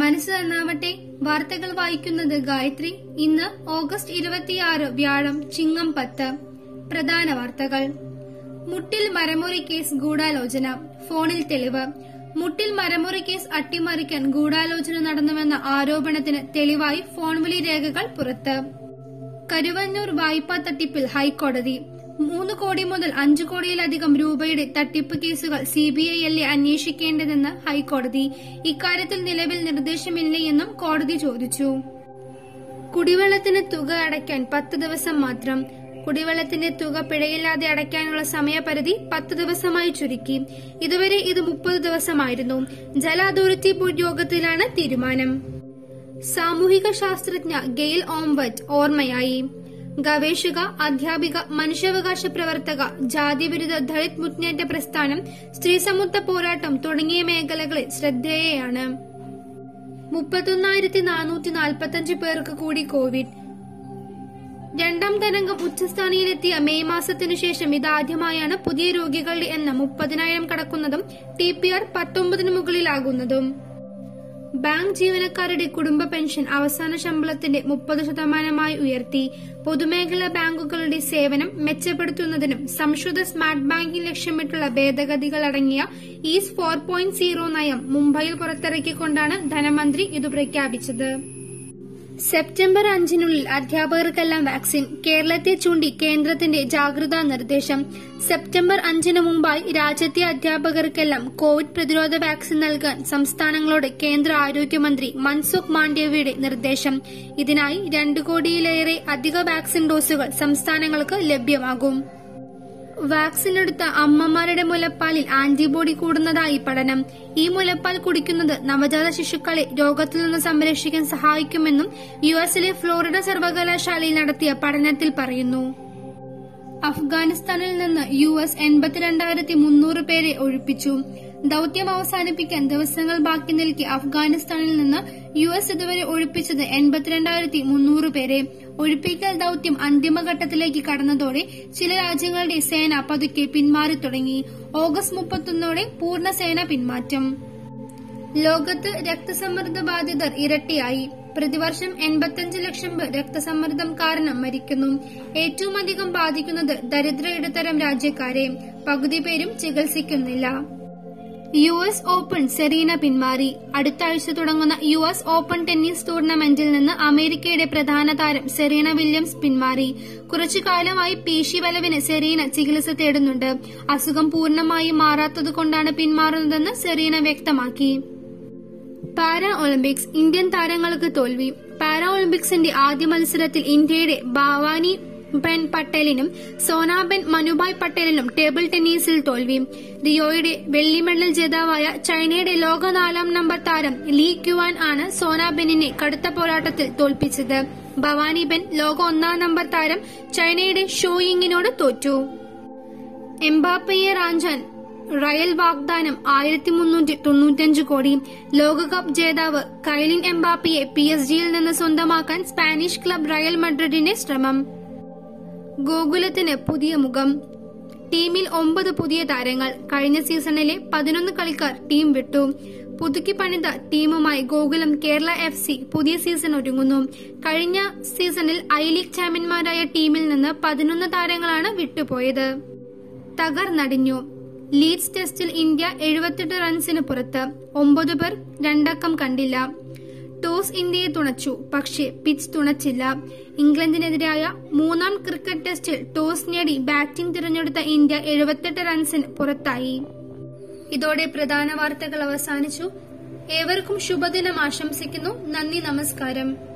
മനസ്സ് നന്നാവട്ടെ. വാർത്തകൾ വായിക്കുന്നത് ഗായത്രി. ഇന്ന് ഓഗസ്റ്റ് ഇരുപത്തിയാറ് വ്യാഴം ചിങ്ങം പത്ത്. പ്രധാന വാർത്തകൾ. മുട്ടിൽ മരമുറി കേസ് ഗൂഢാലോചന. ഫോണിൽ തെളിവ്. മുട്ടിൽ മരമുറി കേസ് അട്ടിമറിക്കാൻ ഗൂഢാലോചന നടന്നുവെന്ന ആരോപണത്തിന് തെളിവായി ഫോൺ വിളി രേഖകൾ പുറത്ത്. കരുവന്നൂർ വായ്പാ തട്ടിപ്പിൽ ഹൈക്കോടതി. മൂന്ന് കോടി മുതൽ അഞ്ചു കോടിയിലധികം രൂപയുടെ തട്ടിപ്പ് കേസുകൾ സിബിഐ അല്ലേ അന്വേഷിക്കേണ്ടതെന്ന് ഹൈക്കോടതി. ഇക്കാര്യത്തിൽ നിലവിൽ നിർദ്ദേശമില്ലയെന്നും കോടതി ചോദിച്ചു. കുടിവെള്ളത്തിന് തുക അടയ്ക്കാൻ പത്ത് ദിവസം മാത്രം. കുടിവെള്ളത്തിന്റെ തുക പിഴയില്ലാതെ അടയ്ക്കാനുള്ള സമയപരിധി പത്ത് ദിവസമായി ചുരുക്കി. ഇതുവരെ ഇത് മുപ്പത് ദിവസമായിരുന്നു. ജല അതോറിറ്റി ബോർഡ് യോഗത്തിലാണ് തീരുമാനം. സാമൂഹിക ശാസ്ത്രജ്ഞ ഗെയിൽ ഓംവറ്റ് ഓർമ്മയായി. ഗവേഷക അധ്യാപിക മനുഷ്യാവകാശ പ്രവർത്തക ജാതിവിരുദ്ധ ദളിത് മുന്നേറ്റ പ്രസ്ഥാനം സ്ത്രീ സ്ത്രീസമത്വ പോരാട്ടം തുടങ്ങിയ മേഖലകളിൽ ശ്രദ്ധേയയാണ്. മുപ്പത്തൊന്നായിരത്തി പേർക്ക് കൂടി കോവിഡ്. രണ്ടാം തരംഗം ഉച്ചസ്ഥാനിയിലെത്തിയ മെയ് മാസത്തിനു ശേഷം ഇതാദ്യമായാണ് പുതിയ രോഗികളുടെ എണ്ണം മുപ്പതിനായിരം കടക്കുന്നതും ടി പി ആർ പത്തൊമ്പതിനു മുകളിലാകുന്നതും. ബാങ്ക് ജീവനക്കാരുടെ കുടുംബ പെൻഷൻ അവസാന ശമ്പളത്തിന്റെ മുപ്പത് ശതമാനമായി ഉയർത്തി. പൊതുമേഖലാ ബാങ്കുകളുടെ സേവനം മെച്ചപ്പെടുത്തുന്നതിനും സംശുദ്ധ സ്മാർട്ട് ബാങ്കിംഗ് ലക്ഷ്യമിട്ടുള്ള ഭേദഗതികൾ അടങ്ങിയ ഈസ് ഫോർ പോയിന്റ് സീറോ നയം മുംബൈയിൽ പുറത്തിറക്കിക്കൊണ്ടാണ് ധനമന്ത്രി ഇത് പ്രഖ്യാപിച്ചത്. സെപ്റ്റംബർ അഞ്ചിനുള്ളിൽ അധ്യാപകർക്കെല്ലാം വാക്സിൻ. കേരളത്തെ ചൂണ്ടി കേന്ദ്രത്തിന്റെ ജാഗ്രതാ നിർദ്ദേശം. സെപ്റ്റംബർ അഞ്ചിന് മുമ്പായി രാജ്യത്തെ അധ്യാപകർക്കെല്ലാം കോവിഡ് പ്രതിരോധ വാക്സിൻ നൽകാൻ സംസ്ഥാനങ്ങളോട് കേന്ദ്ര ആരോഗ്യമന്ത്രി മൻസുഖ് മാണ്ഡവ്യയുടെ നിർദ്ദേശം. ഇതിനായി രണ്ട് കോടിയിലേറെ അധിക വാക്സിൻ ഡോസുകൾ സംസ്ഥാനങ്ങൾക്ക് ലഭ്യമാകും. വാക്സിൻ എടുത്ത അമ്മമാരുടെ മുലപ്പാലിൽ ആന്റിബോഡി കൂടുന്നതായി പഠനം. ഈ മുലപ്പാൽ കുടിക്കുന്നത് നവജാത ശിശുക്കളെ രോഗത്തിൽ നിന്ന് സംരക്ഷിക്കാൻ സഹായിക്കുമെന്നും യു എസിലെ ഫ്ലോറിഡ സർവകലാശാലയിൽ നടത്തിയ പഠനത്തിൽ പറയുന്നു. അഫ്ഗാനിസ്ഥാനിൽ നിന്ന് യു എസ് എൺപത്തിരണ്ടായിരത്തി മുന്നൂറ് പേരെ ഒഴിപ്പിച്ചു. ദൌത്യം അവസാനിപ്പിക്കാൻ ദിവസങ്ങൾ ബാക്കി നിൽക്കെ അഫ്ഗാനിസ്ഥാനിൽ നിന്ന് യു എസ് ഇതുവരെ ഒഴിപ്പിച്ചത് എൺപത്തിരണ്ടായിരത്തി മുന്നൂറ് പേരെ. ഒഴിപ്പിക്കൽ ദൌത്യം അന്തിമഘട്ടത്തിലേക്ക് കടന്നതോടെ ചില രാജ്യങ്ങളുടെ സേന പതുക്കെ പിന്മാറി തുടങ്ങി. ഓഗസ്റ്റ് മുപ്പത്തൊന്നോടെ പൂർണ സേന പിന്മാറ്റം. ലോകത്ത് രക്തസമ്മർദ്ദ ബാധിതർ ഇരട്ടിയായി. പ്രതിവർഷം എൺപത്തിയഞ്ച് ലക്ഷം പേർ രക്തസമ്മർദ്ദം കാരണം മരിക്കുന്നു. ഏറ്റവും അധികം ബാധിക്കുന്നത് ദരിദ്ര ഇടത്തരം രാജ്യക്കാരെ. പകുതി പേരും ചികിത്സിക്കുന്നില്ല. യു എസ് ഓപ്പൺ സെറീന പിന്മാറി. അടുത്ത ആഴ്ച തുടങ്ങുന്ന യു എസ് ഓപ്പൺ ടെന്നീസ് ടൂർണമെന്റിൽ നിന്ന് അമേരിക്കയുടെ പ്രധാന താരം സെറീന വില്യംസ് പിന്മാറി. കുറച്ചു കാലമായി പേശി ബലവിന് സെറീന ചികിത്സ തേടുന്നുണ്ട്. അസുഖം പൂർണമായി മാറാത്തതുകൊണ്ടാണ് പിന്മാറുന്നതെന്ന് സെറീന വ്യക്തമാക്കി. പാരാ ഒളിമ്പിക്സ് ഇന്ത്യൻ താരങ്ങൾക്ക് തോൽവി. പാരാ ഒളിമ്പിക്സിന്റെ ആദ്യ മത്സരത്തിൽ ഇന്ത്യയുടെ ഭാവാനി ബെൻ പട്ടേലിനും സോനാബെൻ മനുഭായ് പട്ടേലിനും ടേബിൾ ടെന്നീസിൽ തോൽവി. റിയോയുടെ വെള്ളി മെഡൽ ജേതാവായ ചൈനയുടെ ലോക നാലാം നമ്പർ താരം ലീ ക്യുവാൻ ആണ് സോനാബെന്നിനെ കടുത്ത പോരാട്ടത്തിൽ തോൽപ്പിച്ചത്. ഭവാനി ബെൻ ലോക ഒന്നാം നമ്പർ താരം ചൈനയുടെ ഷോയിങ്ങിനോട് തോറ്റു. എംബാപ്പയെ റാഞ്ചാൻ റയൽ വാഗ്ദാനം ആയിരത്തി മുന്നൂറ്റി തൊണ്ണൂറ്റഞ്ച് കോടി. ലോകകപ്പ് ജേതാവ് കൈലിൻ എംബാപ്പിയെ പി എസ് ജിയിൽ നിന്ന് സ്വന്തമാക്കാൻ സ്പാനിഷ് ക്ലബ് റയൽ മഡ്രിഡിന്റെ ശ്രമം. ഗോകുലത്തിന് പുതിയ മുഖം. ടീമിൽ ഒമ്പത് പുതിയ താരങ്ങൾ കഴിഞ്ഞ സീസണിലെ പതിനൊന്ന് കളിക്കാർ ടീം വിട്ടു. പുതുക്കി പണിത ടീമുമായി ഗോകുലം കേരള എഫ് സി പുതിയ സീസൺ ഒരുങ്ങുന്നു. കഴിഞ്ഞ സീസണിൽ ഐ ലീഗ് ചാമ്പ്യന്മാരായ ടീമിൽ നിന്ന് പതിനൊന്ന് താരങ്ങളാണ് വിട്ടുപോയത്. തകർന്നടിഞ്ഞു. ലീഡ്സ് ടെസ്റ്റിൽ ഇന്ത്യ എഴുപത്തെട്ട് റൺസിന് പുറത്ത്. ഒമ്പത് പേർ രണ്ടക്കം കണ്ടില്ല. ടോസ് ഇന്ത്യയെ തുണച്ചു. പക്ഷേ പിച്ച് തുണച്ചില്ല. ഇംഗ്ലണ്ടിനെതിരായ മൂന്നാം ക്രിക്കറ്റ് ടെസ്റ്റിൽ ടോസ് നേടി ബാറ്റിംഗ് തിരഞ്ഞെടുത്ത ഇന്ത്യ എഴുപത്തെട്ട് റൺസിന് പുറത്തായി. ഇതോടെ പ്രധാന വാർത്തകൾ അവസാനിച്ചു. ഏവർക്കും ശുഭദിനം ആശംസിക്കുന്നു. നന്ദി നമസ്കാരം.